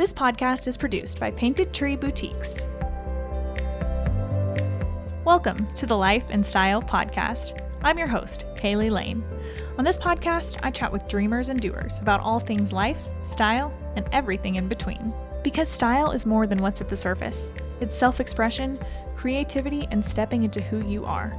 This podcast is produced by Painted Tree Boutiques. Welcome to the Life and Style Podcast. I'm your host, Caylie Lane. On this podcast, I chat with dreamers and doers about all things life, style, and everything in between. Because style is more than what's at the surface, it's self expression, creativity, and stepping into who you are.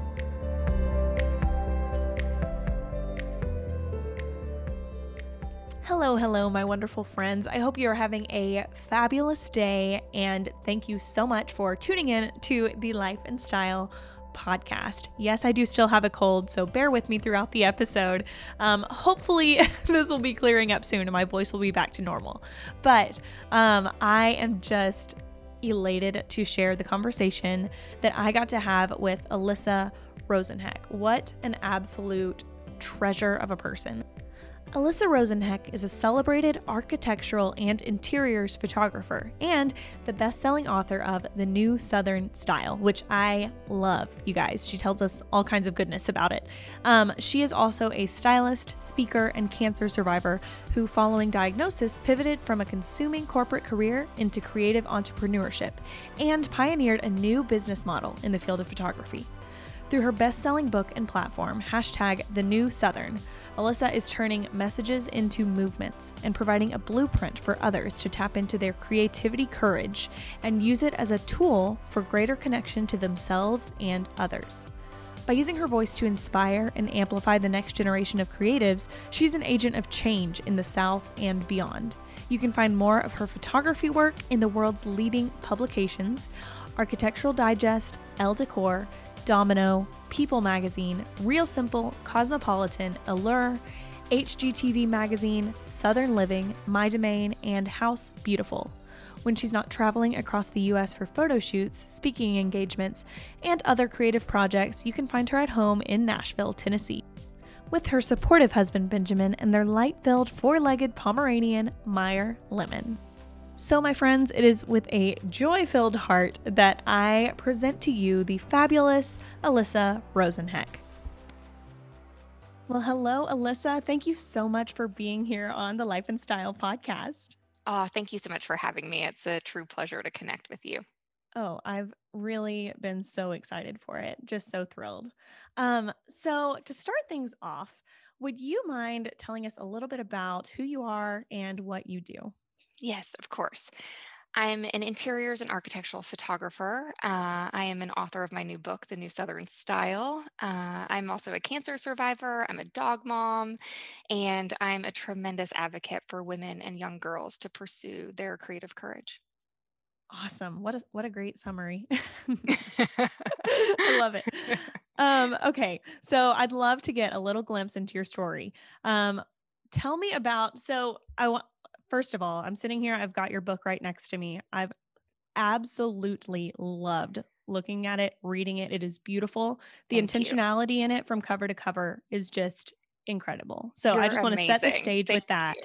Hello, hello, my wonderful friends. I hope you're having a fabulous day, and thank you so much for tuning in to the Life and Style podcast. Yes, I do still have a cold, so bear with me throughout the episode. Um, hopefully, this will be clearing up soon and my voice will be back to normal. But um, I am just elated to share the conversation that I got to have with Alyssa Rosenheck. What an absolute treasure of a person. Alyssa Rosenheck is a celebrated architectural and interiors photographer and the best selling author of The New Southern Style, which I love, you guys. She tells us all kinds of goodness about it. Um, she is also a stylist, speaker, and cancer survivor who, following diagnosis, pivoted from a consuming corporate career into creative entrepreneurship and pioneered a new business model in the field of photography. Through her best selling book and platform, hashtag The New Southern, Alyssa is turning messages into movements and providing a blueprint for others to tap into their creativity courage and use it as a tool for greater connection to themselves and others. By using her voice to inspire and amplify the next generation of creatives, she's an agent of change in the South and beyond. You can find more of her photography work in the world's leading publications Architectural Digest, Elle Decor, Domino, People Magazine, Real Simple, Cosmopolitan, Allure, HGTV Magazine, Southern Living, MyDomaine, and House Beautiful. When she's not traveling across the US for photo shoots, speaking engagements, and other creative projects, you can find her at home in Nashville, Tennessee. With her supportive husband Benjamin and their light filled four legged Pomeranian, Meyer Lemon. So, my friends, it is with a joy filled heart that I present to you the fabulous Alyssa Rosenheck. Well, hello, Alyssa. Thank you so much for being here on the Life and Style podcast. Oh, thank you so much for having me. It's a true pleasure to connect with you. Oh, I've really been so excited for it. Just so thrilled. Um, so, to start things off, would you mind telling us a little bit about who you are and what you do? Yes, of course. I'm an interiors and architectural photographer. Uh, I am an author of my new book, The New Southern Style. Uh, I'm also a cancer survivor. I'm a dog mom, and I'm a tremendous advocate for women and young girls to pursue their creative courage. Awesome. What a what a great summary. I love it. Um, okay. So I'd love to get a little glimpse into your story. Um, tell me about so I want first of all, I'm sitting here, I've got your book right next to me. I've absolutely loved looking at it, reading it. It is beautiful. The Thank intentionality you. in it from cover to cover is just incredible. So You're I just want to set the stage Thank with that.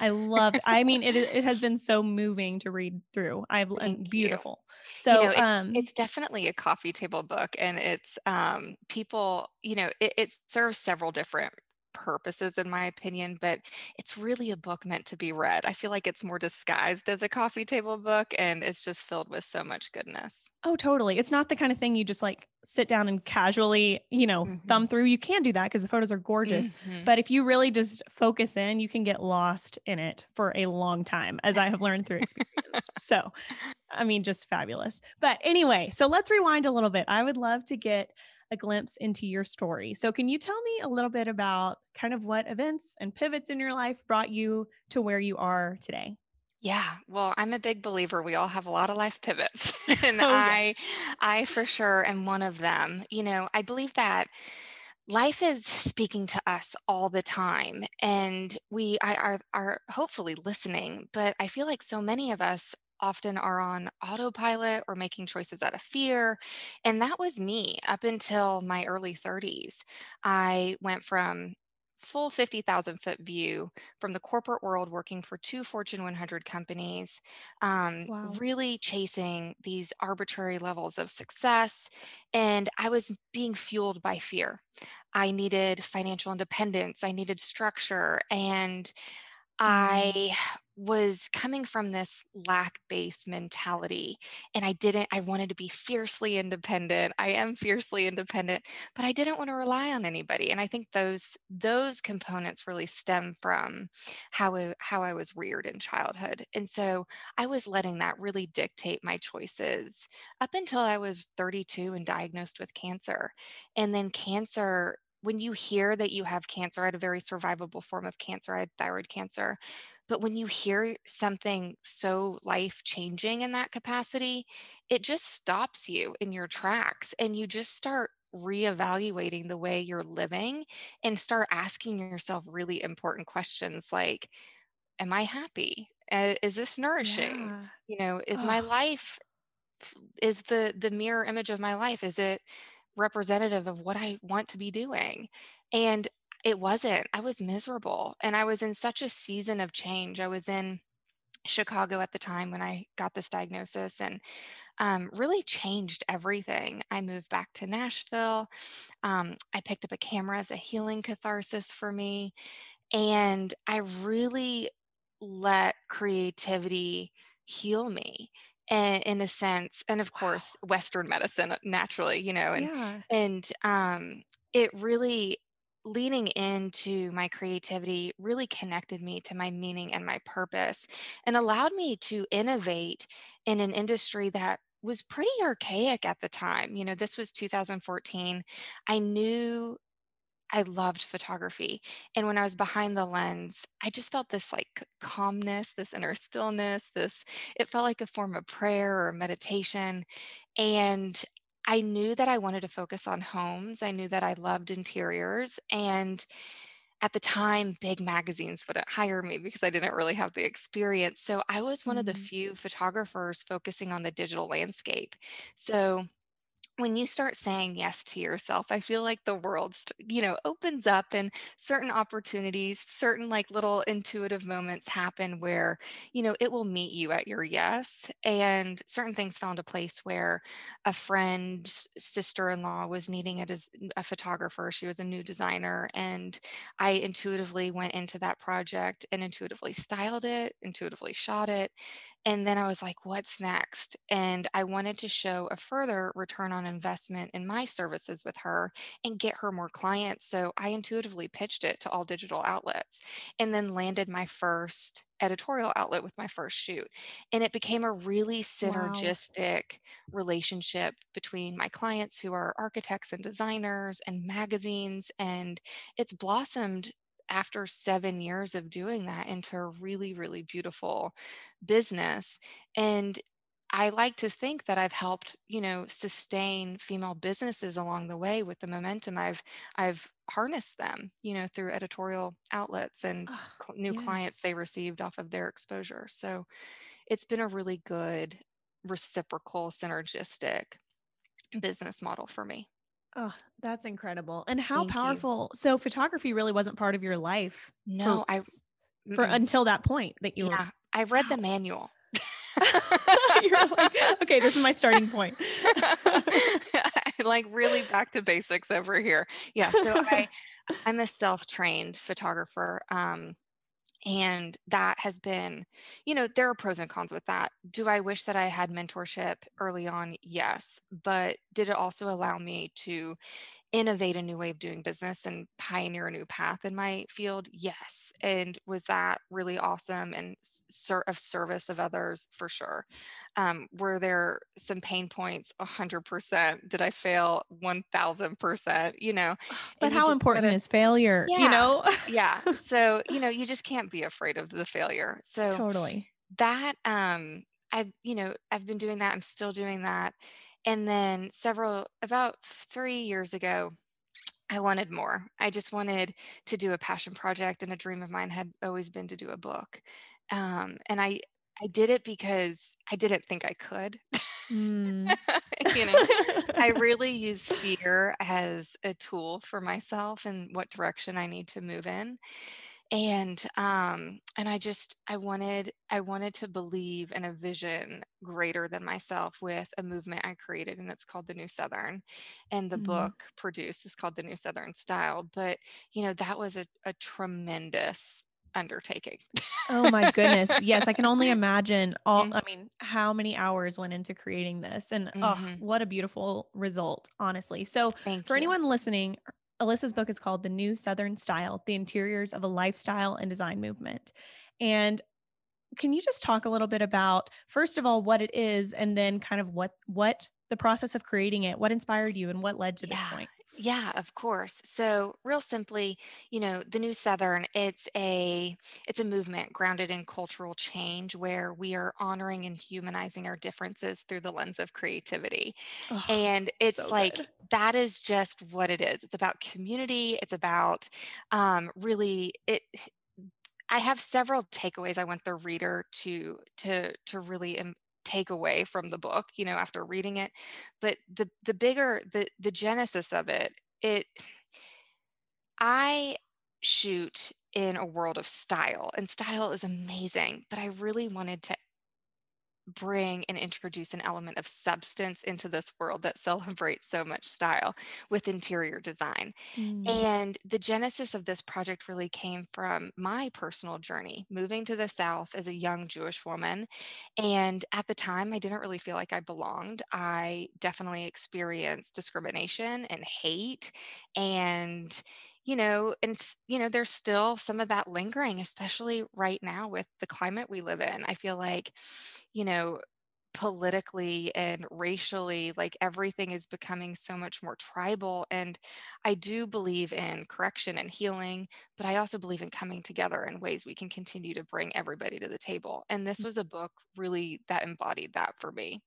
I love I mean it it has been so moving to read through. I've Thank beautiful. You So know, it's um it's definitely a coffee table book, and it's um, people. You know, it, it serves several different purposes, in my opinion, but it's really a book meant to be read. I feel like it's more disguised as a coffee table book, and it's just filled with so much goodness. Oh, totally. It's not the kind of thing you just like sit down and casually, you know, thumb hmm through. You can do that because the photos are gorgeous. hmm But if you really just focus in, you can get lost in it for a long time, as I have learned through experience. So, I mean, just fabulous. But anyway, so let's rewind a little bit. I would love to get a glimpse into your story. So, can you tell me a little bit about kind of what events and pivots in your life brought you to where you are today? Yeah, well, I'm a big believer we all have a lot of life pivots, and Oh, I yes. I for sure am one of them. You know, I believe that life is speaking to us all the time and we I, are are hopefully listening but i feel like so many of us often are on autopilot or making choices out of fear and that was me up until my early 30s i went from full 50,000 foot view from the corporate world working for two Fortune 100 companies, um, Wow. really chasing these arbitrary levels of success. And I was being fueled by fear. I needed financial independence, I needed structure, and Mm-hmm. I was coming from this lack based mentality and i didn't i wanted to be fiercely independent. I am fiercely independent but i didn't want to rely on anybody and i think those those components really stem from how I, how i was reared in childhood and so i was letting that really dictate my choices up until i was 32 and diagnosed with cancer and then cancer when you hear that you have cancer, I had a very survivable form of cancer, I had thyroid cancer. But when you hear something so life changing in that capacity, it just stops you in your tracks and you just start reevaluating the way you're living and start asking yourself really important questions like, Am I happy? Uh, is this nourishing? Yeah. You know, is my life is the the mirror image of my life is it representative of what I want to be doing. And it wasn't. I was miserable and I was in such a season of change. I was in Chicago at the time when I got this diagnosis and um, really changed everything. I moved back to Nashville. Um, I picked up a camera as a healing catharsis for me. And I really let creativity heal me and in a sense and of Wow. course western medicine naturally you know and Yeah. and um it really leaning into my creativity really connected me to my meaning and my purpose and allowed me to innovate in an industry that was pretty archaic at the time you know this was 2014 i knew I loved photography. And when I was behind the lens, I just felt this like calmness, this inner stillness, this, it felt like a form of prayer or meditation. And I knew that I wanted to focus on homes. I knew that I loved interiors. And at the time, big magazines wouldn't hire me because I didn't really have the experience. So I was one of the Mm. few photographers focusing on the digital landscape. So when you start saying yes to yourself, I feel like the world, you know, opens up and certain opportunities, certain like little intuitive moments happen where, you know, it will meet you at your yes. And certain things found a place where a friend's sister-in-law was needing a, a photographer. She was a new designer. And I intuitively went into that project and intuitively styled it, intuitively shot it. And then I was like, what's next? And I wanted to show a further return on investment in my services with her and get her more clients. So I intuitively pitched it to all digital outlets and then landed my first editorial outlet with my first shoot. And it became a really Wow. synergistic relationship between my clients who are architects and designers and magazines. And it's blossomed after seven years of doing that into a really, really beautiful business. And I like to think that I've helped, you know, sustain female businesses along the way with the momentum I've I've harnessed them, you know, through editorial outlets and Ah, cl- new clients they received off of their exposure. So it's been a really good reciprocal synergistic business model for me. Oh, that's incredible. And how Thank you. powerful. So photography really wasn't part of your life for No, I s- for mm-mm. until that point that you were yeah, I read the manual. You're like, okay, this is my starting point. like really back to basics over here. Yeah, so I I'm a self-trained photographer. Um, and that has been, you know, there are pros and cons with that. Do I wish that I had mentorship early on? Yes. But did it also allow me to innovate a new way of doing business and pioneer a new path in my field? Yes. And was that really awesome and ser- of service of others? For sure. Um, were there some pain points? 100%. Did I fail? 1000%. You know, But how important gotta, is failure, you yeah. know? Yeah. So, you know, you just can't be afraid of the failure. So Totally. that, um, I've, you know, I've been doing that. I'm still doing that. And then several, about three years ago, I wanted more. I just wanted to do a passion project, and a dream of mine had always been to do a book. Um, and I, I did it because I didn't think I could. Mm. you know, I really use fear as a tool for myself and what direction I need to move in and um and i just i wanted i wanted to believe in a vision greater than myself with a movement i created and it's called the new southern and the Mhm. book produced is called the new southern style but you know that was a, a tremendous undertaking. oh my goodness. Yes, I can only imagine all mm-hmm. I mean, how many hours went into creating this and mm-hmm. oh, what a beautiful result, honestly. So, Thank for you. anyone listening, Alyssa's book is called The New Southern Style: The Interiors of a Lifestyle and Design Movement. And can you just talk a little bit about first of all what it is and then kind of what what the process of creating it, what inspired you and what led to this point? Yeah, of course. So, real simply, you know, the New Southern, it's a it's a movement grounded in cultural change where we are honoring and humanizing our differences through the lens of creativity. Oh, and it's so like good. that is just what it is. It's about community, it's about um really it I have several takeaways I want the reader to to to really take away from the book, you know, after reading it. But the the bigger the the genesis of it, it I shoot in a world of style and style is amazing, but I really wanted to bring and introduce an element of substance into this world that celebrates so much style with interior design. Mm. And the genesis of this project really came from my personal journey, moving to the South as a young Jewish woman. And at the time, I didn't really feel like I belonged. I definitely experienced discrimination and hate and you know, and you know, there's still some of that lingering, especially right now with the climate we live in. I feel like, you know, politically and racially like everything is becoming so much more tribal and i do believe in correction and healing but i also believe in coming together in ways we can continue to bring everybody to the table and this mm. was a book really that embodied that for me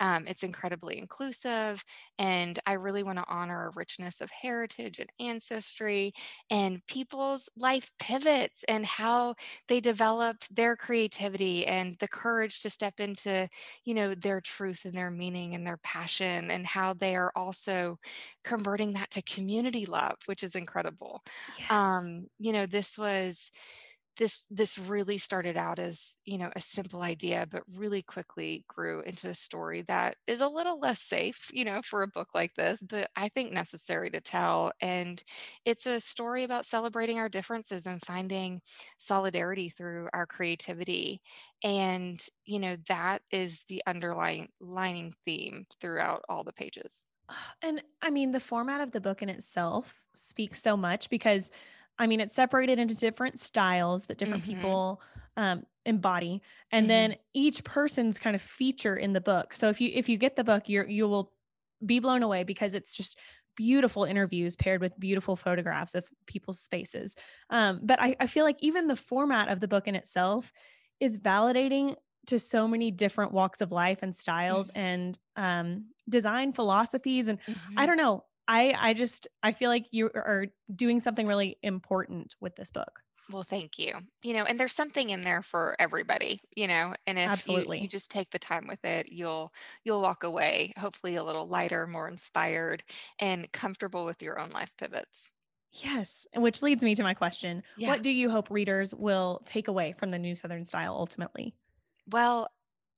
um, it's incredibly inclusive, and I really want to honor a richness of heritage and ancestry and people's life pivots and how they developed their creativity and the courage to step into, you know, their truth and their meaning and their passion and how they are also converting that to community love, which is incredible. Yes. Um, you know, this was this this really started out as you know a simple idea but really quickly grew into a story that is a little less safe you know for a book like this but i think necessary to tell. And it's a story about celebrating our differences and finding solidarity through our creativity. And you know that is the underlying lining theme throughout all the pages. And i mean the format of the book in itself speaks so much because I mean, it's separated into different styles that different mm-hmm. people um, embody, and mm-hmm. then each person's kind of feature in the book. So if you if you get the book, you're you will be blown away because it's just beautiful interviews paired with beautiful photographs of people's spaces. Um, but I, I feel like even the format of the book in itself is validating to so many different walks of life and styles mm-hmm. and um, design philosophies. And mm-hmm. I don't know, I I just I feel like you are doing something really important with this book. Well, thank you. You know, and there's something in there for everybody, you know, and if Absolutely. You, you just take the time with it, you'll you'll walk away hopefully a little lighter, more inspired and comfortable with your own life pivots. Yes, which leads me to my question. Yeah. What do you hope readers will take away from the new Southern style ultimately? Well,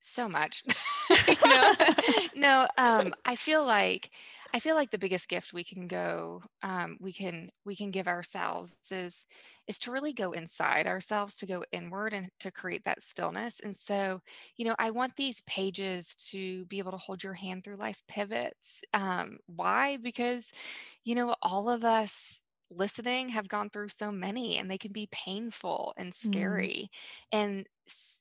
so much. know? no, um, I feel like I feel like the biggest gift we can go, um, we can we can give ourselves is is to really go inside ourselves, to go inward, and to create that stillness. And so, you know, I want these pages to be able to hold your hand through life pivots. Um, why? Because, you know, all of us listening have gone through so many and they can be painful and mm. scary. Mm. And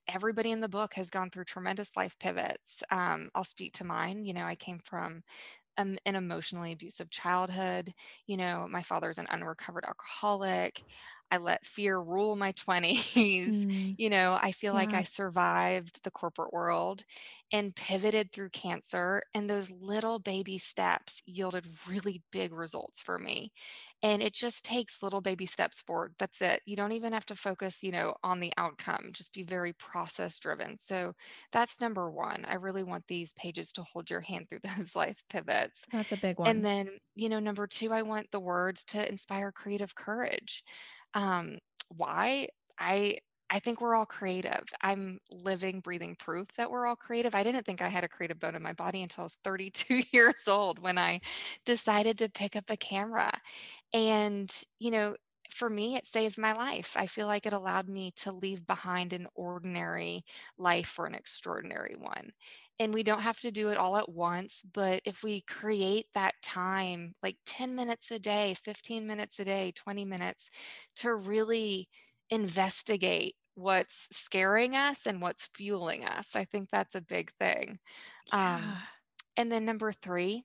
everybody in the book has gone through tremendous life pivots. Um, I'll speak to mine. You know, I came from um, an emotionally abusive childhood. You know, my father's an unrecovered alcoholic. I let fear rule my 20s. Mm. You know, I feel yeah. like I survived the corporate world and pivoted through cancer. And those little baby steps yielded really big results for me. And it just takes little baby steps forward. That's it. You don't even have to focus, you know, on the outcome, just be very process driven. So that's number one. I really want these pages to hold your hand through those life pivots. That's a big one. And then, you know, number two, I want the words to inspire creative courage. Um, why? I I think we're all creative. I'm living, breathing proof that we're all creative. I didn't think I had a creative bone in my body until I was 32 years old when I decided to pick up a camera. And, you know, for me, it saved my life. I feel like it allowed me to leave behind an ordinary life for an extraordinary one. And we don't have to do it all at once, but if we create that time, like 10 minutes a day, 15 minutes a day, 20 minutes, to really investigate what's scaring us and what's fueling us, I think that's a big thing. Um, and then number three,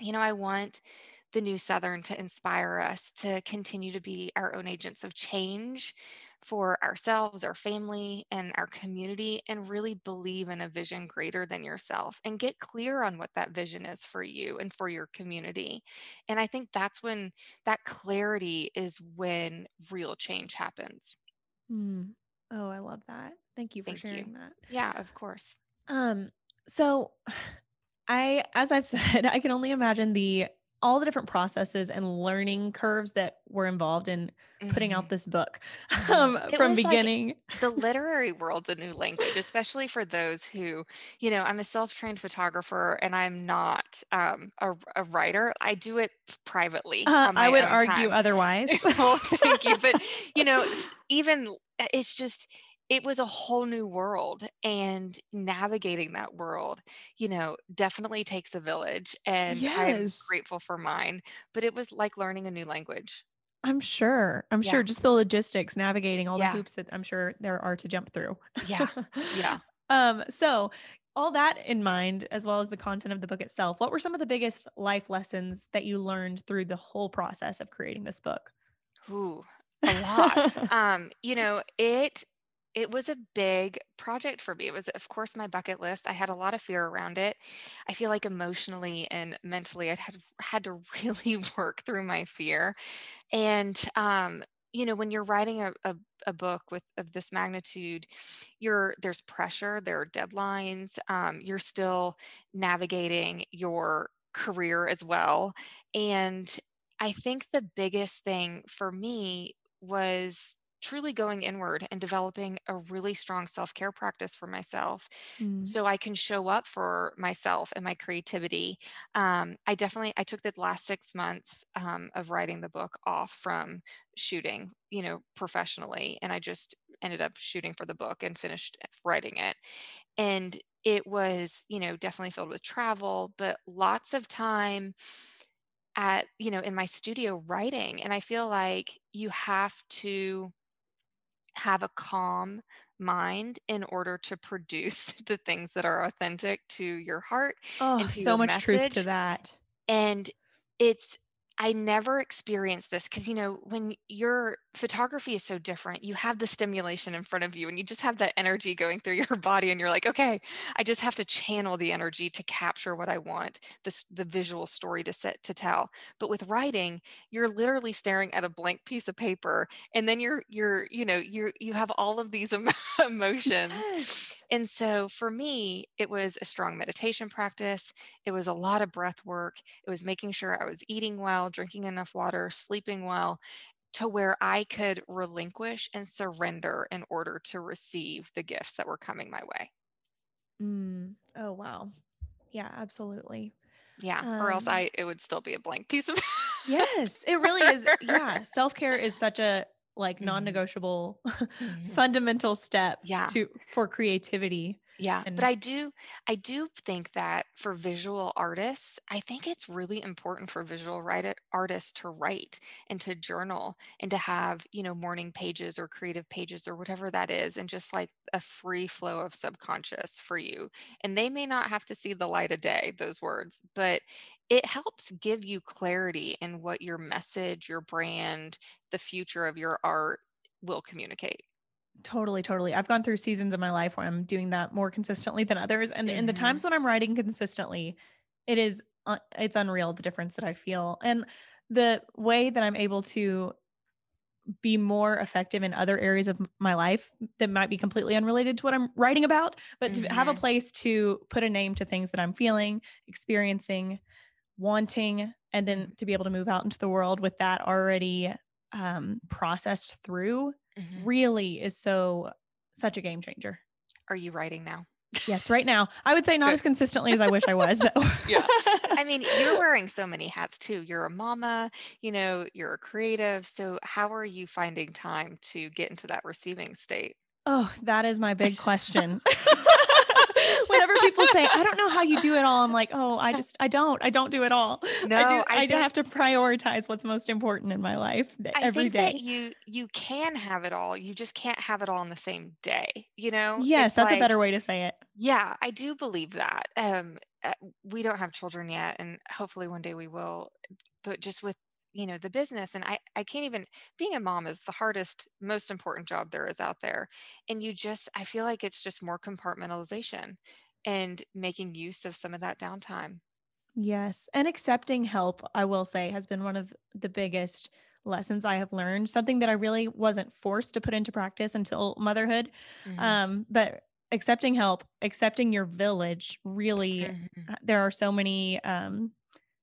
you know, I want the New Southern to inspire us to continue to be our own agents of change for ourselves, our family, and our community, and really believe in a vision greater than yourself and get clear on what that vision is for you and for your community. And I think that's when that clarity is when real change happens. Mm. Oh, I love that. Thank you for Thank you. sharing that. Yeah, of course. Um, so I, as I've said, I can only imagine the all the different processes and learning curves that were involved in putting out Mhm, this book mhm. um, from was like beginning. the literary world's a new language, especially for those who, you know, I'm a self-trained photographer and I'm not um, a, a writer. I do it privately Uh, I would argue time. otherwise. well, thank you. But, you know, even uh, it's just, it was a whole new world and navigating that world, you know, definitely takes a village. And I'm grateful for mine, but it was like learning a new language. I'm sure. I'm sure just the logistics, navigating all the Yeah. hoops that I'm sure there are to jump through. Yeah. Yeah. um, so all that in mind, as well as the content of the book itself, what were some of the biggest life lessons that you learned through the whole process of creating this book? Ooh, a lot. Um, you know, it it was a big project for me. It was, of course, my bucket list. I had a lot of fear around it. I feel like emotionally and mentally, I had had to really work through my fear. And um, you know, when you're writing a, a, a book with of this magnitude, you're there's pressure, there are deadlines. Um, you're still navigating your career as well. And I think the biggest thing for me was truly going inward and developing a really strong self-care practice for myself Mm, so I can show up for myself and my creativity. Um, I definitely I took the last six months um, of writing the book off from shooting, you know, professionally, and I just ended up shooting for the book and finished writing it. And it was, you know, definitely filled with travel, but lots of time at, you know, in my studio writing. And I feel like you have to have a calm mind in order to produce the things that are authentic to your heart Oh, so much truth to that. And it's I never experienced this because, you know, when your photography is so different, you have the stimulation in front of you and you just have that energy going through your body and you're like, okay, I just have to channel the energy to capture what I want, this the visual story to set to tell. But with writing, you're literally staring at a blank piece of paper and then you're you're, you know, you're you have all of these emo- emotions. Yes. And so for me, it was a strong meditation practice. It was a lot of breath work it was making sure I was eating well, drinking enough water, sleeping well, to where I could relinquish and surrender in order to receive the gifts that were coming my way. Mm. Oh, wow. Yeah, absolutely. Yeah, or else Um, I it would still be a blank piece of yes, it really is. Yeah, self-care is such a like Mhm, non-negotiable mhm. fundamental step Yeah. to for creativity Yeah, but I do I do think that for visual artists, I think it's really important for visual write artists to write and to journal and to have, you know, morning pages or creative pages or whatever that is and just like a free flow of subconscious for you. And they may not have to see the light of day, those words, but it helps give you clarity in what your message, your brand, the future of your art will communicate. Totally, totally. I've gone through seasons of my life where I'm doing that more consistently than others, and in the Mhm. times when I'm writing consistently, it is uh, it's unreal the difference that I feel, and the way that I'm able to be more effective in other areas of my life that might be completely unrelated to what I'm writing about, but to have a Mhm. place to put a name to things that I'm feeling, experiencing, wanting, and then Mhm. to be able to move out into the world with that already um, processed through Mhm. really is so such a game changer. Are you writing now? Yes, right now. I would say not as consistently as I wish I was though. yeah. I mean, you're wearing so many hats too. You're a mama, you know, you're a creative. So how are you finding time to get into that receiving state? Oh, that is my big question. Whenever people say, I don't know how you do it all, I'm like, oh, I just, I don't, I don't do it all. No, I do, I I, think- have to prioritize what's most important in my life think day. that you you can have it all. You just can't have it all on the same day, you know? Yes, It's that's a better way to say it. Yeah, I do believe that. Um, uh, we don't have children yet, and hopefully one day we will. But just with you know the business, and I I can't even being a mom is the hardest, most important job there is out there, and you just I feel like it's just more compartmentalization and making use of some of that downtime. Yes. And accepting help, I will say, has been one of the biggest lessons I have learned. Something that I really wasn't forced to put into practice until motherhood. Mhm, Um, but accepting help, accepting your village, really, mhm. uh, there are so many, um,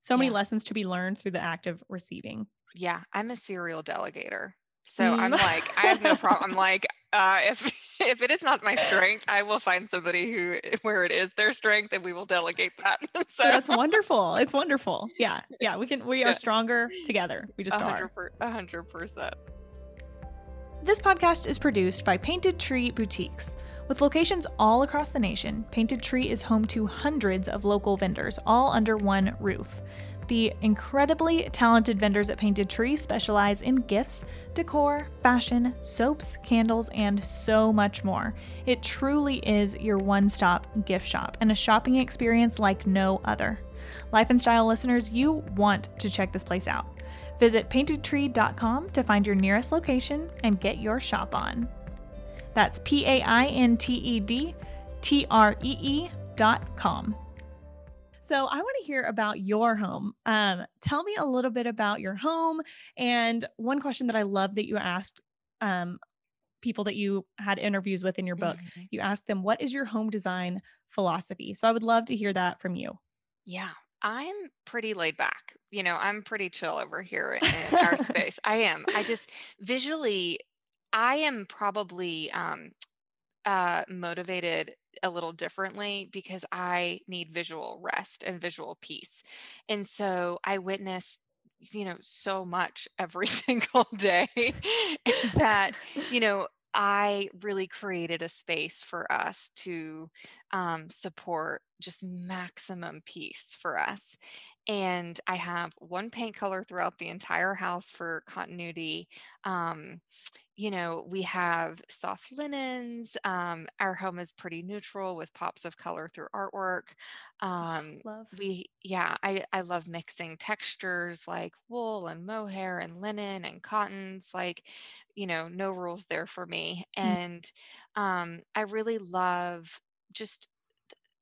so many Yeah. lessons to be learned through the act of receiving. Yeah, I'm a serial delegator. So I'm Mm. like, I have no problem. I'm like, uh, if if it is not my strength, I will find somebody who where it is their strength, and we will delegate that. so So that's wonderful. It's wonderful. Yeah. Yeah. We can, we are stronger together. We just a are. hundred per- a hundred percent. This podcast is produced by Painted Tree Boutiques. With locations all across the nation, Painted Tree is home to hundreds of local vendors, all under one roof. The incredibly talented vendors at Painted Tree specialize in gifts, decor, fashion, soaps, candles, and so much more. It truly is your one stop gift shop and a shopping experience like no other. Life and Style listeners, you want to check this place out. Visit paintedtree.com to find your nearest location and get your shop on. That's P A I N T E D T R E E dot com. So I want to hear about your home. Um, tell me a little bit about your home. And one question that I love that you asked um, people that you had interviews with in your book, Mhm. you asked them, "What is your home design philosophy?" So I would love to hear that from you. Yeah, I'm pretty laid back. You know, I'm pretty chill over here in our space. I am. I just visually, I am probably um, uh, motivated a little differently because I need visual rest and visual peace. And so I witness, you know, so much every single day that, you know, I really created a space for us to um, support just maximum peace for us. And I have one paint color throughout the entire house for continuity. Um, you know, we have soft linens. Um, our home is pretty neutral with pops of color through artwork. Um, Love. we, yeah, I, I love mixing textures like wool and mohair and linen and cottons. Like, you know, no rules there for me. And um, I really love just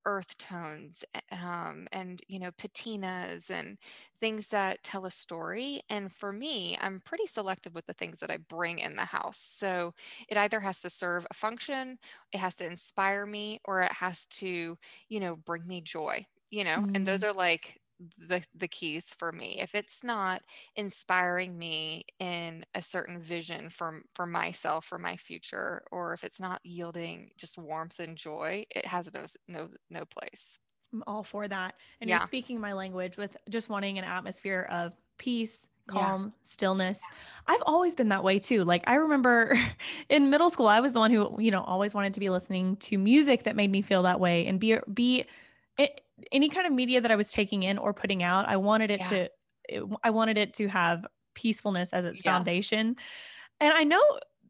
earth tones um, and you know patinas and things that tell a story and for me i'm pretty selective with the things that i bring in the house. So it either has to serve a function it has to inspire me or it has to you know bring me joy you know and those are like the the keys for me if it's not inspiring me in a certain vision for for myself for my future or if it's not yielding just warmth and joy it has no no no place I'm all for that. And Yeah. you're speaking my language with just wanting an atmosphere of peace, Yeah. calm, stillness. I've always been that way too. Like I remember in middle school, I was the one who, you know, always wanted to be listening to music that made me feel that way and be be it, any kind of media that I was taking in or putting out. I wanted it Yeah. to it, I wanted it to have peacefulness as its Yeah. foundation. And I know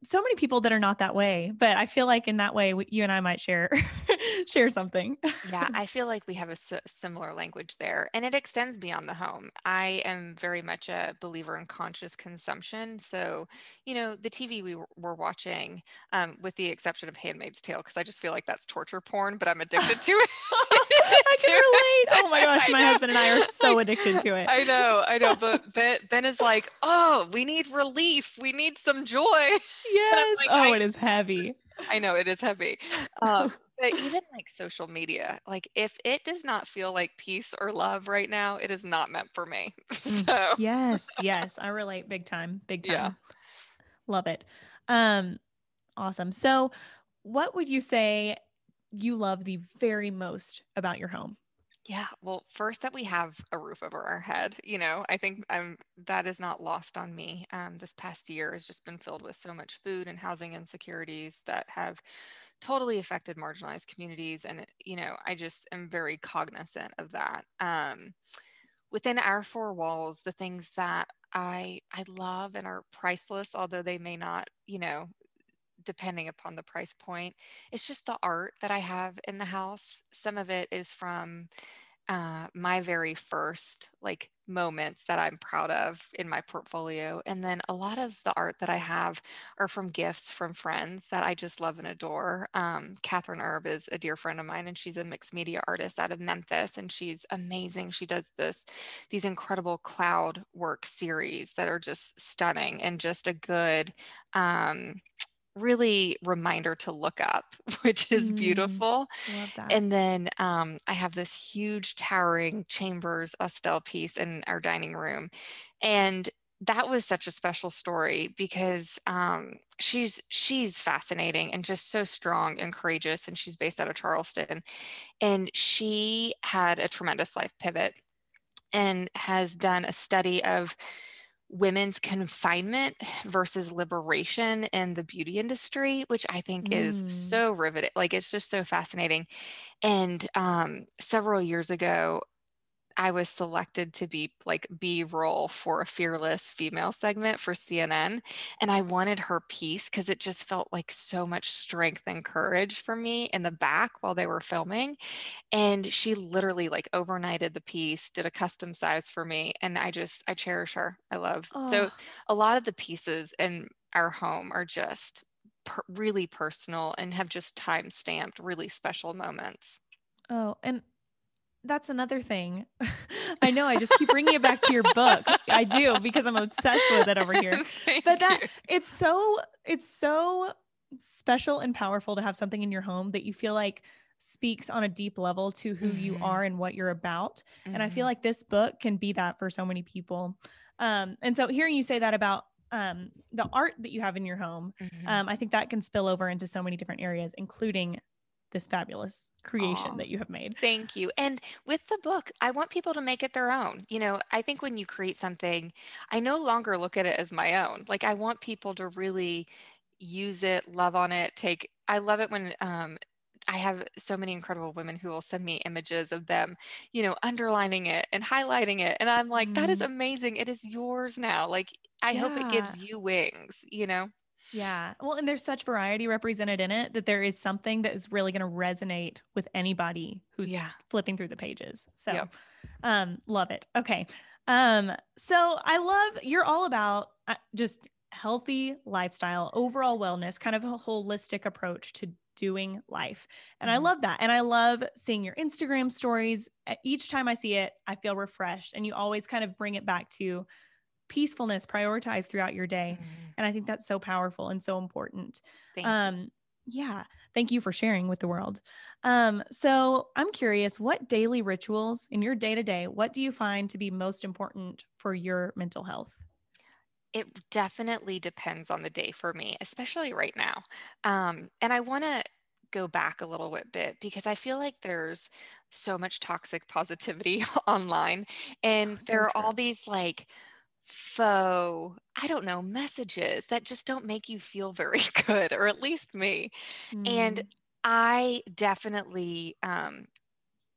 so many people that are not that way, but I feel like in that way you and I might share share something. yeah i feel like we have a s- similar language there and it extends beyond the home i am very much a believer in conscious consumption so you know the tv we w- were watching um, with the exception of handmaid's tale because i just feel like that's torture porn but i'm addicted to it I can relate. Oh my gosh, my husband and I are so Like, addicted to it. I know, I know, but Ben, ben is like, oh, we need relief. We need some joy. yes. like, oh, it is heavy. I know it is heavy. Um, but even like social media, like if it does not feel like peace or love right now, it is not meant for me. Mm, so Yes, yes, I relate big time, big time. Yeah. Love it. Um awesome. So, what would you say you love the very most about your home? Yeah, well, first that we have a roof over our head, you know, I think I'm that is not lost on me. Um, this past year has just been filled with so much food and housing insecurities that have totally affected marginalized communities, and you know, I just am very cognizant of that. Um, within our four walls, the things that I I love and are priceless, although they may not, you know, depending upon the price point. It's just the art that I have in the house. Some of it is from uh, my very first like moments that I'm proud of in my portfolio. And then a lot of the art that I have are from gifts from friends that I just love and adore. Um, Catherine Erb is a dear friend of mine, and she's a mixed media artist out of Memphis, and she's amazing. She does this these incredible cloud work series that are just stunning and just a good um, really reminder to look up, which is Mm, beautiful. And then um, I have this huge towering Chambers Austelle piece in our dining room. And that was such a special story because um, she's she's fascinating and just so strong and courageous and she's based out of charleston and she had a tremendous life pivot and has done a study of women's confinement versus liberation in the beauty industry, which I think is Mm. so riveting. Like it's just so fascinating. And um, several years ago, I was selected to be like B roll for a fearless female segment for CNN. And I wanted her piece because it just felt like so much strength and courage for me in the back while they were filming. And she literally like overnighted the piece, did a custom size for me. And I just, I cherish her. I love. So Oh, a lot of the pieces in our home are just per- really personal and have just time stamped really special moments. oh, and that's another thing. I know I just keep bringing it back to your book. I do because I'm obsessed with it over here. But that you. it's so it's so special and powerful to have something in your home that you feel like speaks on a deep level to who you Mhm, are and what you're about. And I feel mhm, like this book can be that for so many people. Um, and so hearing you say that about um, the art that you have in your home, mhm. um, I think that can spill over into so many different areas, including this fabulous creation Aw, that you have made. thank you. And with the book, I want people to make it their own. You know, I think when you create something, I no longer look at it as my own. Like I want people to really use it, love on it, take I love it when um I have so many incredible women who will send me images of them, you know, underlining it and highlighting it. And I'm like, that is Mm, amazing. It is yours now. Like, I hope it gives you wings, you know? Yeah. Well, and there's such variety represented in it that there is something that is really going to resonate with anybody who's Yeah. flipping through the pages. So, Yep. um love it. Okay. Um so I love you're all about uh, just healthy lifestyle, overall wellness, kind of a holistic approach to doing life. And I Mhm. love that. And I love seeing your Instagram stories. Each time I see it, I feel refreshed and you always kind of bring it back to peacefulness prioritized throughout your day. Mhm. And I think that's so powerful and so important. Thank you. Um, yeah, thank you for sharing with the world. Um, so I'm curious, what daily rituals in your day to day, what do you find to be most important for your mental health? It definitely depends on the day for me, especially right now. Um, and I want to go back a little bit, because I feel like there's so much toxic positivity online, Oh, and so there are all these like faux, I don't know, messages that just don't make you feel very good, or at least me. And Mm, I definitely um,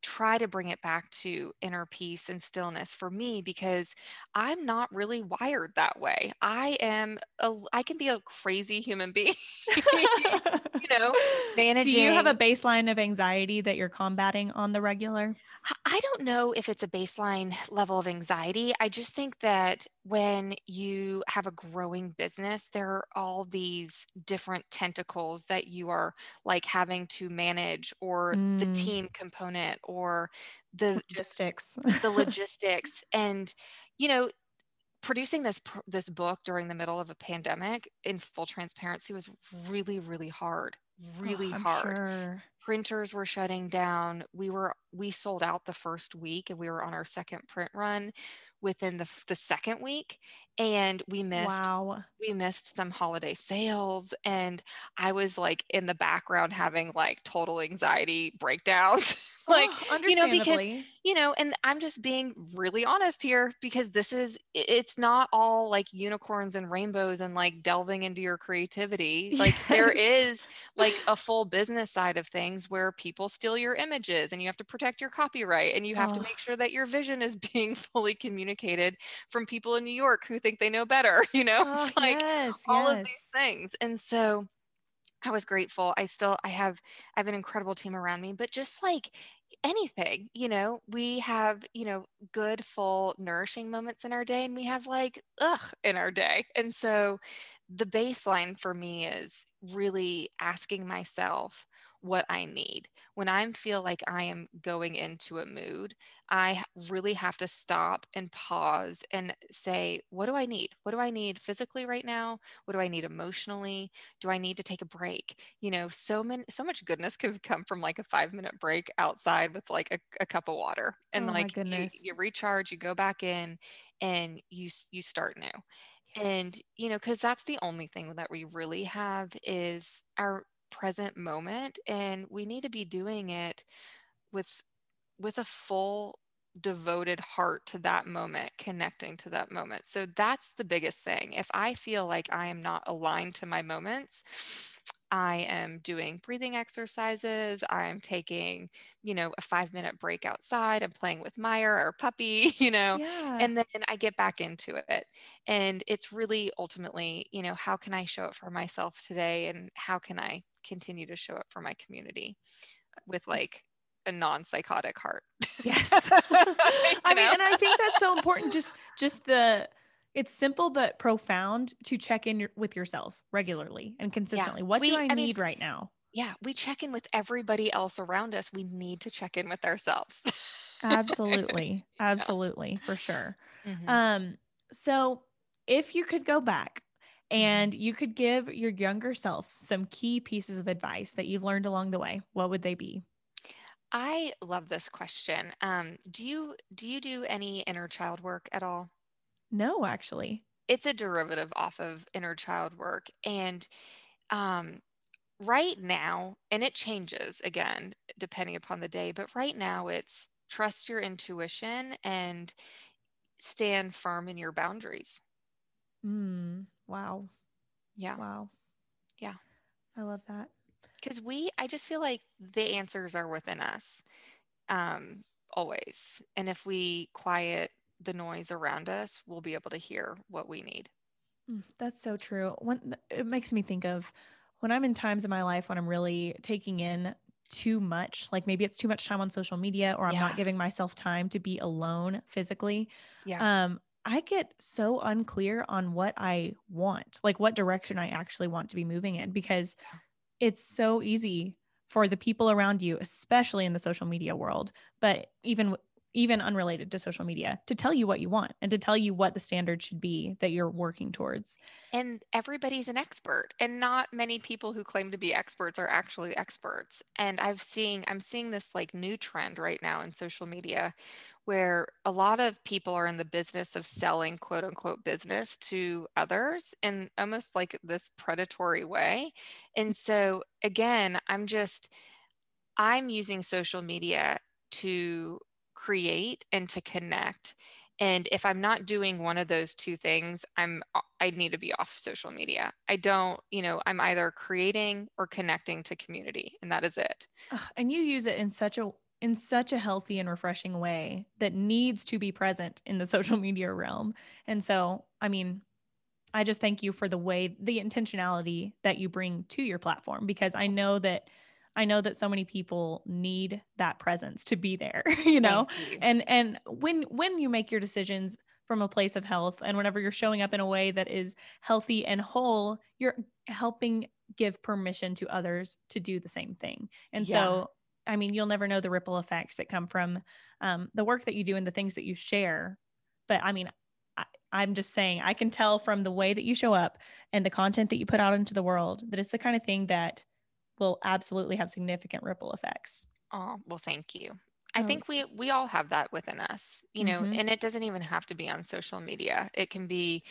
try to bring it back to inner peace and stillness for me because I'm not really wired that way. I am a I can be a crazy human being, you know, managing do you have a baseline of anxiety that you're combating on the regular? I don't know if it's a baseline level of anxiety. I just think that when you have a growing business, there are all these different tentacles that you are like having to manage, or the Mm, team component, or the the, logistics. the logistics. And, you know, producing this this book during the middle of a pandemic in full transparency was really, really hard. Oh, Really I'm hard sure. printers were shutting down. We were we sold out the first week and we were on our second print run within the, the second week and we missed Wow. we missed some holiday sales and I was like in the background having like total anxiety breakdowns. like, Oh, you know, because you know, and I'm just being really honest here because this is it's not all like unicorns and rainbows and like delving into your creativity. Like there Yes. is like a full business side of things where people steal your images and you have to protect your copyright and you have to Oh, make sure that your vision is being fully communicated from people in New York who think they know better, you know? oh, It's like yes, all of these things. And so I was grateful. I still I have I have an incredible team around me, but just like anything, you know, we have, you know, good, full, nourishing moments in our day and we have like ugh in our day. And so the baseline for me is really asking myself what I need. When I feel like I am going into a mood, I really have to stop and pause and say, what do I need? What do I need physically right now? What do I need emotionally? do I need to take a break? You know, so many, so much goodness can come from like a five minute break outside with like a, a cup of water, and Oh like you you recharge, you go back in, and you you start new. And you know, because that's the only thing that we really have is our present moment, and we need to be doing it with with a full devoted heart to that moment, connecting to that moment. So that's the biggest thing. If I feel like I am not aligned to my moments, I am doing breathing exercises. I'm taking, you know, a five minute break outside. I'm playing with Meyer, or puppy, you know, Yeah. and then I get back into it. And it's really ultimately, you know, how can I show it for myself today and how can I continue to show up for my community? with like a non-psychotic heart. Yes. I mean, and I think that's so important. Just, just the, it's simple but profound to check in with yourself regularly and Yeah. consistently. What do We I I mean, need right now? yeah, we check in with everybody else around us. We need to check in with ourselves. Absolutely. Yeah. Absolutely. For sure. Mhm. Um, so if you could go back. And you could give your younger self some key pieces of advice that you've learned along the way, what would they be? I love this question. Um, do you do you do any inner child work at all? No, actually. It's a derivative off of inner child work. And um, right now, and it changes again depending upon the day, but right now it's trust your intuition and stand firm in your boundaries. Mm, wow. Yeah. Wow. Yeah. I love that. Because we, I just feel like the answers are within us um, always. And if we quiet the noise around us, we'll be able to hear what we need. Mm, That's so true. When it makes me think of when I'm in times in my life when I'm really taking in too much, like maybe it's too much time on social media or I'm not giving myself time to be alone physically. Yeah. Um, I get so unclear on what I want, like what direction I actually want to be moving in because it's so easy for the people around you, especially in the social media world, but even even unrelated to social media, to tell you what you want and to tell you what the standard should be that you're working towards. And everybody's an expert, and not many people who claim to be experts are actually experts. And I've seen, I'm seeing this like new trend right now in social media where a lot of people are in the business of selling quote unquote business to others in almost like this predatory way. And mm. so, again, I'm just, I'm using social media to create and to connect. And if I'm not doing one of those two things, I'm uh, I need to be off social media. I don't, you know, I'm either creating or connecting to community, and that is it. And you use it in such a in such a healthy and refreshing way that needs to be present in the social media realm. And so, I mean, I just thank you for the way the intentionality that you bring to your platform because I know that I know that so many people need that presence to be there, you know. You. And and when when you make your decisions from a place of health and whenever you're showing up in a way that is healthy and whole, you're helping give permission to others to do the same thing. And Yeah. so I mean, you'll never know the ripple effects that come from um, the work that you do and the things that you share. But I mean, I, I'm just saying, I can tell from the way that you show up and the content that you put out into the world that it's the kind of thing that will absolutely have significant ripple effects. Oh, well, thank you. I Oh. think we we all have that within us, you know, Mhm. and it doesn't even have to be on social media. It can be,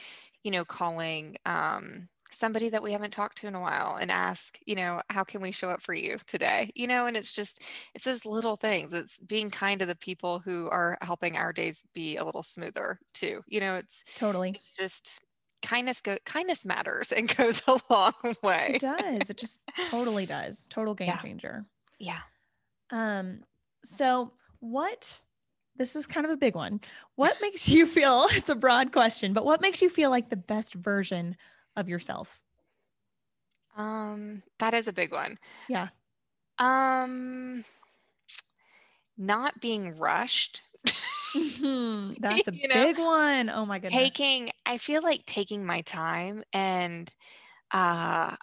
you know, calling um, somebody that we haven't talked to in a while and ask, you know, how can we show up for you today? You know, and it's just it's those little things. It's being kind to the people who are helping our days be a little smoother too. You know, it's Totally. it's just kindness go kindness matters and goes a long way. It does. It just totally does. Total game Yeah. changer. Yeah. Um, so what this is kind of a big one. What makes you feel it's a broad question, but what makes you feel like the best version of yourself? Um, that is a big one. Yeah. Um, not being rushed. Mhm. That's a You know, big one. Oh my goodness. taking I feel like taking my time and uh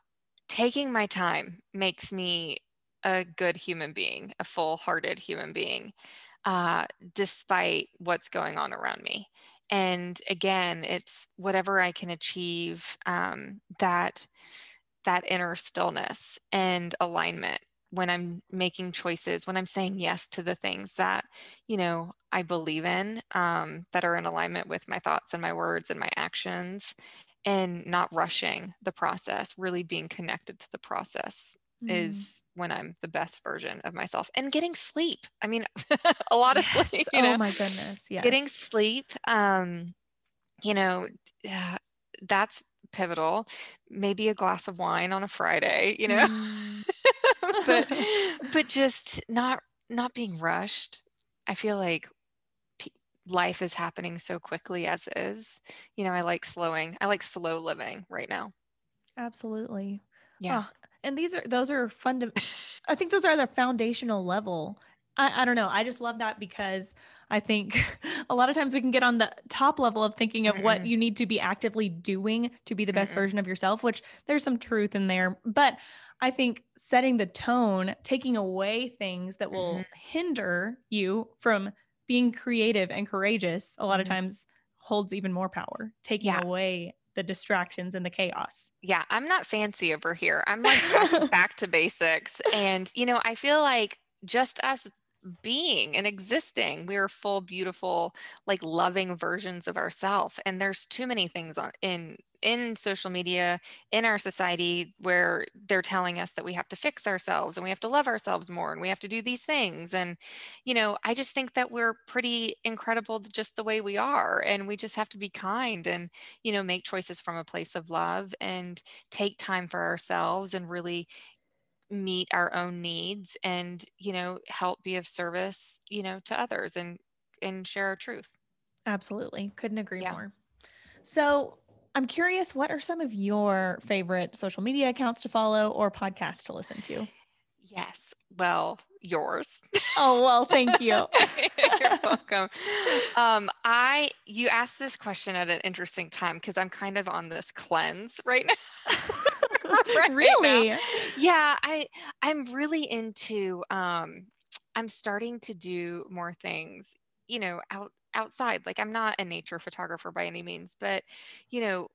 taking my time makes me a good human being, a full-hearted human being, uh, despite what's going on around me. And again, it's whatever I can achieve um, that that inner stillness and alignment when I'm making choices, when I'm saying yes to the things that, you know, I believe in, um, that are in alignment with my thoughts and my words and my actions, and not rushing the process, really being connected to the process Mm. is when I'm the best version of myself. And getting sleep. I mean, a lot of Yes. sleep, you Oh know, my goodness. Yes. getting sleep. Um, you know, uh, that's pivotal. Maybe a glass of wine on a Friday, you know, Mm. but but just not not being rushed. I feel like life is happening so quickly as is. You know, I like slowing. I like slow living right now. Absolutely. Yeah. Oh, and these are those are funda I think those are the foundational level. I, I don't know. I just love that because I think a lot of times we can get on the top level of thinking of what Mm-mm. you need to be actively doing to be the best Mm-mm. version of yourself, which there's some truth in there. But I think setting the tone, taking away things that will Mhm. hinder you from being creative and courageous, a lot of Mhm. times holds even more power, taking Yeah. away the distractions and the chaos. Yeah, I'm not fancy over here. I'm like back, back to basics. And, you know, I feel like just us being and existing, we are full, beautiful, like loving versions of ourselves. And there's too many things on in in social media, in our society, where they're telling us that we have to fix ourselves and we have to love ourselves more and we have to do these things. And, you know, I just think that we're pretty incredible just the way we are. And we just have to be kind and you know, make choices from a place of love and take time for ourselves and really meet our own needs and, you know, help be of service, you know, to others and and share our truth. Absolutely. Couldn't agree Yeah. more. So I'm curious, what are some of your favorite social media accounts to follow or podcasts to listen to? Yes. Well, yours. Oh, well, thank you. You're welcome. Um, I you asked this question at an interesting time because I'm kind of on this cleanse right now. right now. really? yeah i i'm really into um i'm starting to do more things you know out outside like i'm not a nature photographer by any means but you know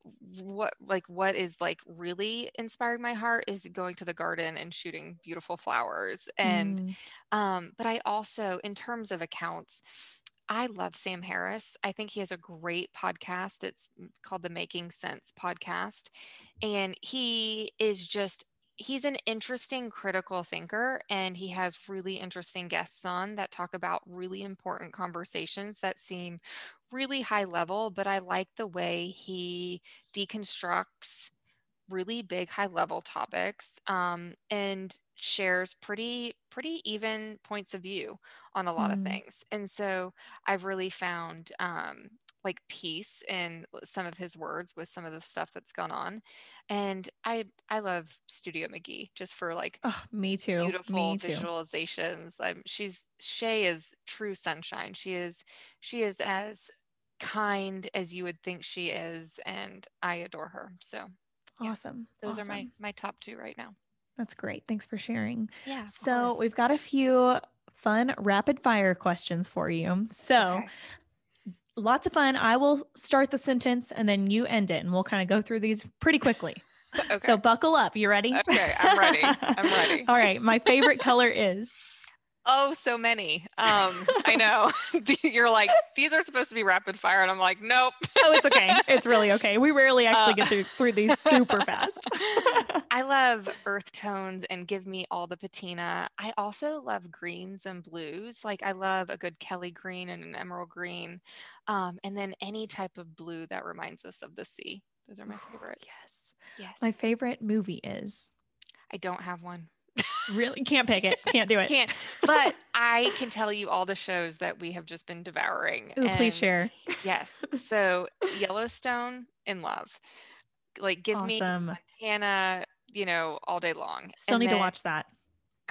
what like what is like really inspiring my heart is going to the garden and shooting beautiful flowers and Mm, um but i also in terms of accounts I love Sam Harris. I think he has a great podcast. It's mm, called the Making Sense podcast. And he is just, he's an interesting critical thinker. And he has really interesting guests on that talk about really important conversations that seem really high level. But I like the way he deconstructs really big high level topics um, and shares pretty pretty even points of view on a lot of Mm. things and so i've really found um, like peace in some of his words with some of the stuff that's gone on and i i love studio mcgee just for like oh, me too. beautiful Me too. visualizations um, she's Shea is true sunshine she is she is as kind as you would think she is and i adore her so yeah, Awesome. those are my my top two right now That's great. Thanks for sharing. yeah So course. we've got a few fun rapid fire questions for you. So Okay. lots of fun. I will start the sentence and then you end it, and we'll kind of go through these pretty quickly. okay So buckle up. You ready? Okay, I'm ready. I'm ready. All right. My favorite color is. Oh, so many. Um, I know. You're like, these are supposed to be rapid fire. And I'm like, nope. oh, it's okay. It's really okay. We rarely actually uh, get through, through these super fast. I love earth tones and give me all the patina. I also love greens and blues. Like I love a good Kelly green and an emerald green. Um, and then any type of blue that reminds us of the sea. Those are my favorite. yes. Yes. My favorite movie is. I don't have one really can't pick it. Can't do it. Can't. But I can tell you all the shows that we have just been devouring. Ooh, please share. Yes. So Yellowstone in love. Like give awesome. me Montana, you know, all day long. Still and need then, to watch that.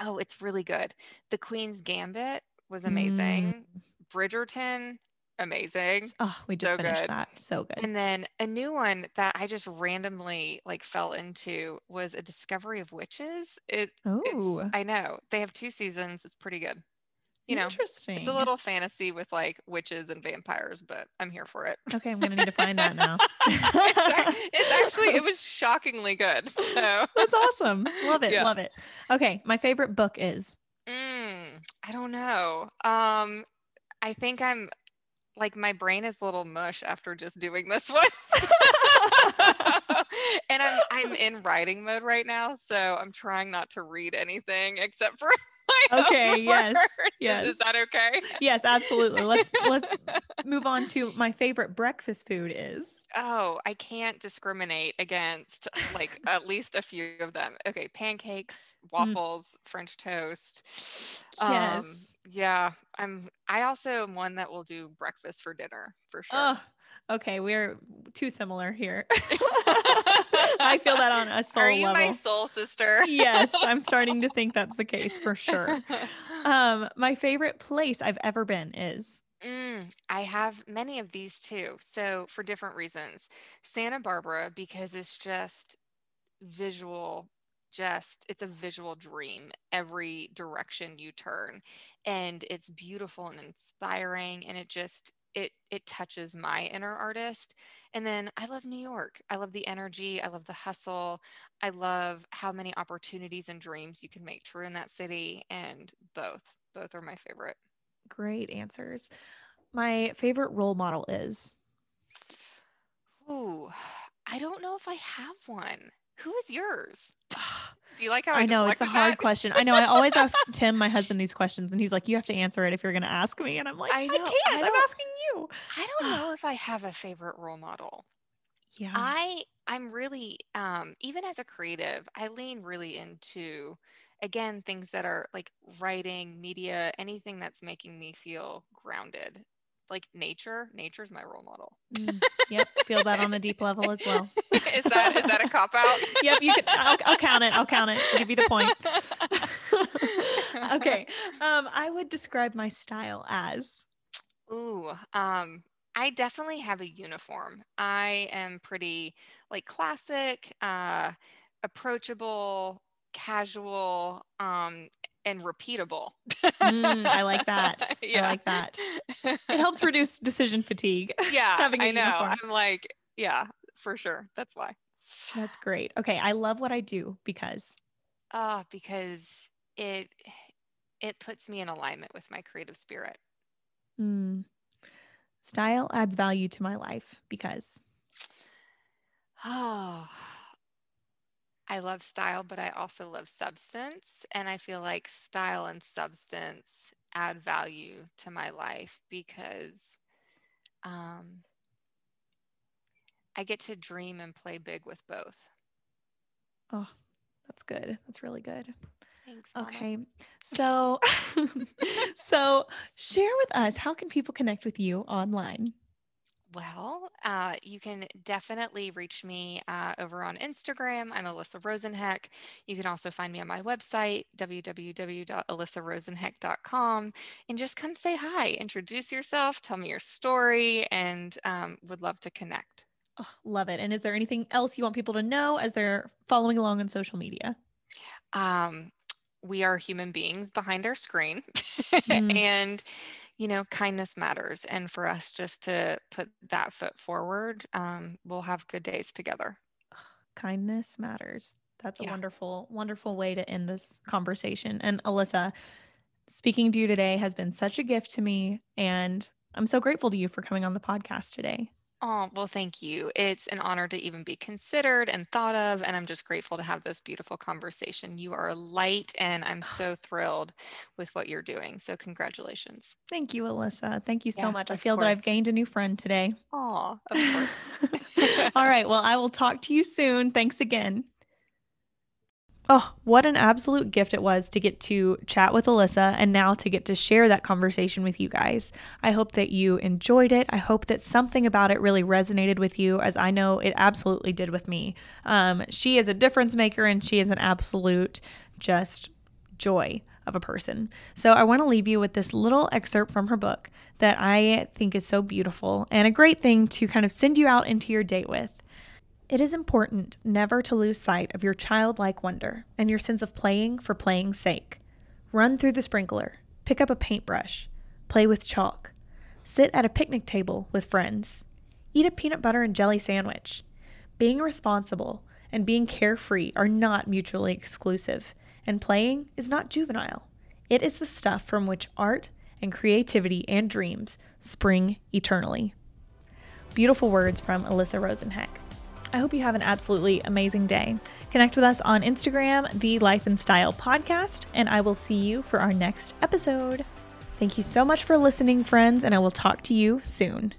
Oh, it's really good. The Queen's Gambit was amazing. Mm. Bridgerton, amazing. Oh, we just so finished good. that. So good. And then a new one that I just randomly like fell into was a Discovery of Witches. It Oh, I know. They have two seasons. It's pretty good. You know, interesting. It's a little fantasy with like witches and vampires, but I'm here for it. Okay, I'm gonna need to find that now. it's, it's, actually it was shockingly good. So that's awesome. Love it. Yeah. Love it. Okay, my favorite book is. Mm, I don't know. Um, I think I'm like my brain is a little mush after just doing this one. and I'm I'm in writing mode right now, so I'm trying not to read anything except for okay yes yes is that okay? Yes absolutely. Let's let's move on to my favorite breakfast food is oh i can't discriminate against like at least a few of them. Okay pancakes mm. waffles mm. french toast. Um, yes. yeah i'm i also am one that will do breakfast for dinner for sure. Oh, okay we're too similar here I feel that on a soul Are you level. my soul sister? yes, I'm starting to think that's the case for sure. Um, my favorite place I've ever been is. Mm, I have many of these too. So for different reasons, Santa Barbara because it's just visual just it's a visual dream every direction you turn and it's beautiful and inspiring and it just it it touches my inner artist. And then i love new york. I love the energy. I love the hustle. I love how many opportunities and dreams you can make true in that city and both both are my favorite. Great answers. My favorite role model is? Ooh i don't know if i have one. Who is yours Do you like how I, I know it's a hard question. I know I always ask Tim, my husband, these questions, and he's like, "You have to answer it if you're going to ask me." And I'm like, "I, know, I can't. I am asking you." I don't know if I have a favorite role model. Yeah, I I'm really um, even as a creative, I lean really into again things that are like writing, media, anything that's making me feel grounded like nature. Nature's my role model. Mm, yep, feel that on a deep level as well. is that is that a cop out? yep, you can. I'll, I'll, count it. I'll count it. I'll give you the point. okay, um, I would describe my style as. Ooh, um, I definitely have a uniform. I am pretty like classic, uh, approachable, casual, um, and repeatable. mm, I like that. Yeah. I like that. It helps reduce decision fatigue. Yeah, having a I know. Uniform. I'm like, yeah, for sure. That's why. That's great. Okay, I love what I do because. Uh, because it it puts me in alignment with my creative spirit. Mm. Style adds value to my life because. Oh, I love style, but I also love substance. And I feel like style and substance add value to my life because um, I get to dream and play big with both. Oh, that's good. That's really good. Thanks. Okay. So, so share with us how can people connect with you online? Well, uh, you can definitely reach me uh, over on Instagram. I'm Alyssa Rosenheck. You can also find me on my website, www.alyssarosenheck.com, and just come say hi, introduce yourself, tell me your story, and um, would love to connect. Oh, love it. And is there anything else you want people to know as they're following along on social media? Um, we are human beings behind our screen. Mm. and you know, kindness matters. And for us just to put that foot forward, um, we'll have good days together. Kindness matters. That's a yeah. wonderful, wonderful way to end this conversation. And Alyssa, Speaking to you today has been such a gift to me, and I'm so grateful to you for coming on the podcast today. Oh, well, thank you. It's an honor to even be considered and thought of. And I'm just grateful to have this beautiful conversation. You are a light, and I'm so thrilled with what you're doing. So, congratulations. Thank you, Alyssa. Thank you so yeah, much. I feel course. that I've gained a new friend today. Oh, of course. All right. Well, I will talk to you soon. Thanks again. Oh, what an absolute gift it was to get to chat with Alyssa and now to get to share that conversation with you guys. I hope that you enjoyed it. I hope that something about it really resonated with you, as I know it absolutely did with me. Um, she is a difference maker and she is an absolute just joy of a person. So I want to leave you with this little excerpt from her book that I think is so beautiful and a great thing to kind of send you out into your date with. It is important never to lose sight of your childlike wonder and your sense of playing for playing's sake. Run through the sprinkler, pick up a paintbrush, play with chalk, sit at a picnic table with friends, eat a peanut butter and jelly sandwich. Being responsible and being carefree are not mutually exclusive, and playing is not juvenile. It is the stuff from which art and creativity and dreams spring eternally. Beautiful words from Alyssa Rosenheck. I hope you have an absolutely amazing day. Connect with us on Instagram, the Life and Style Podcast, and I will see you for our next episode. Thank you so much for listening, friends, and I will talk to you soon.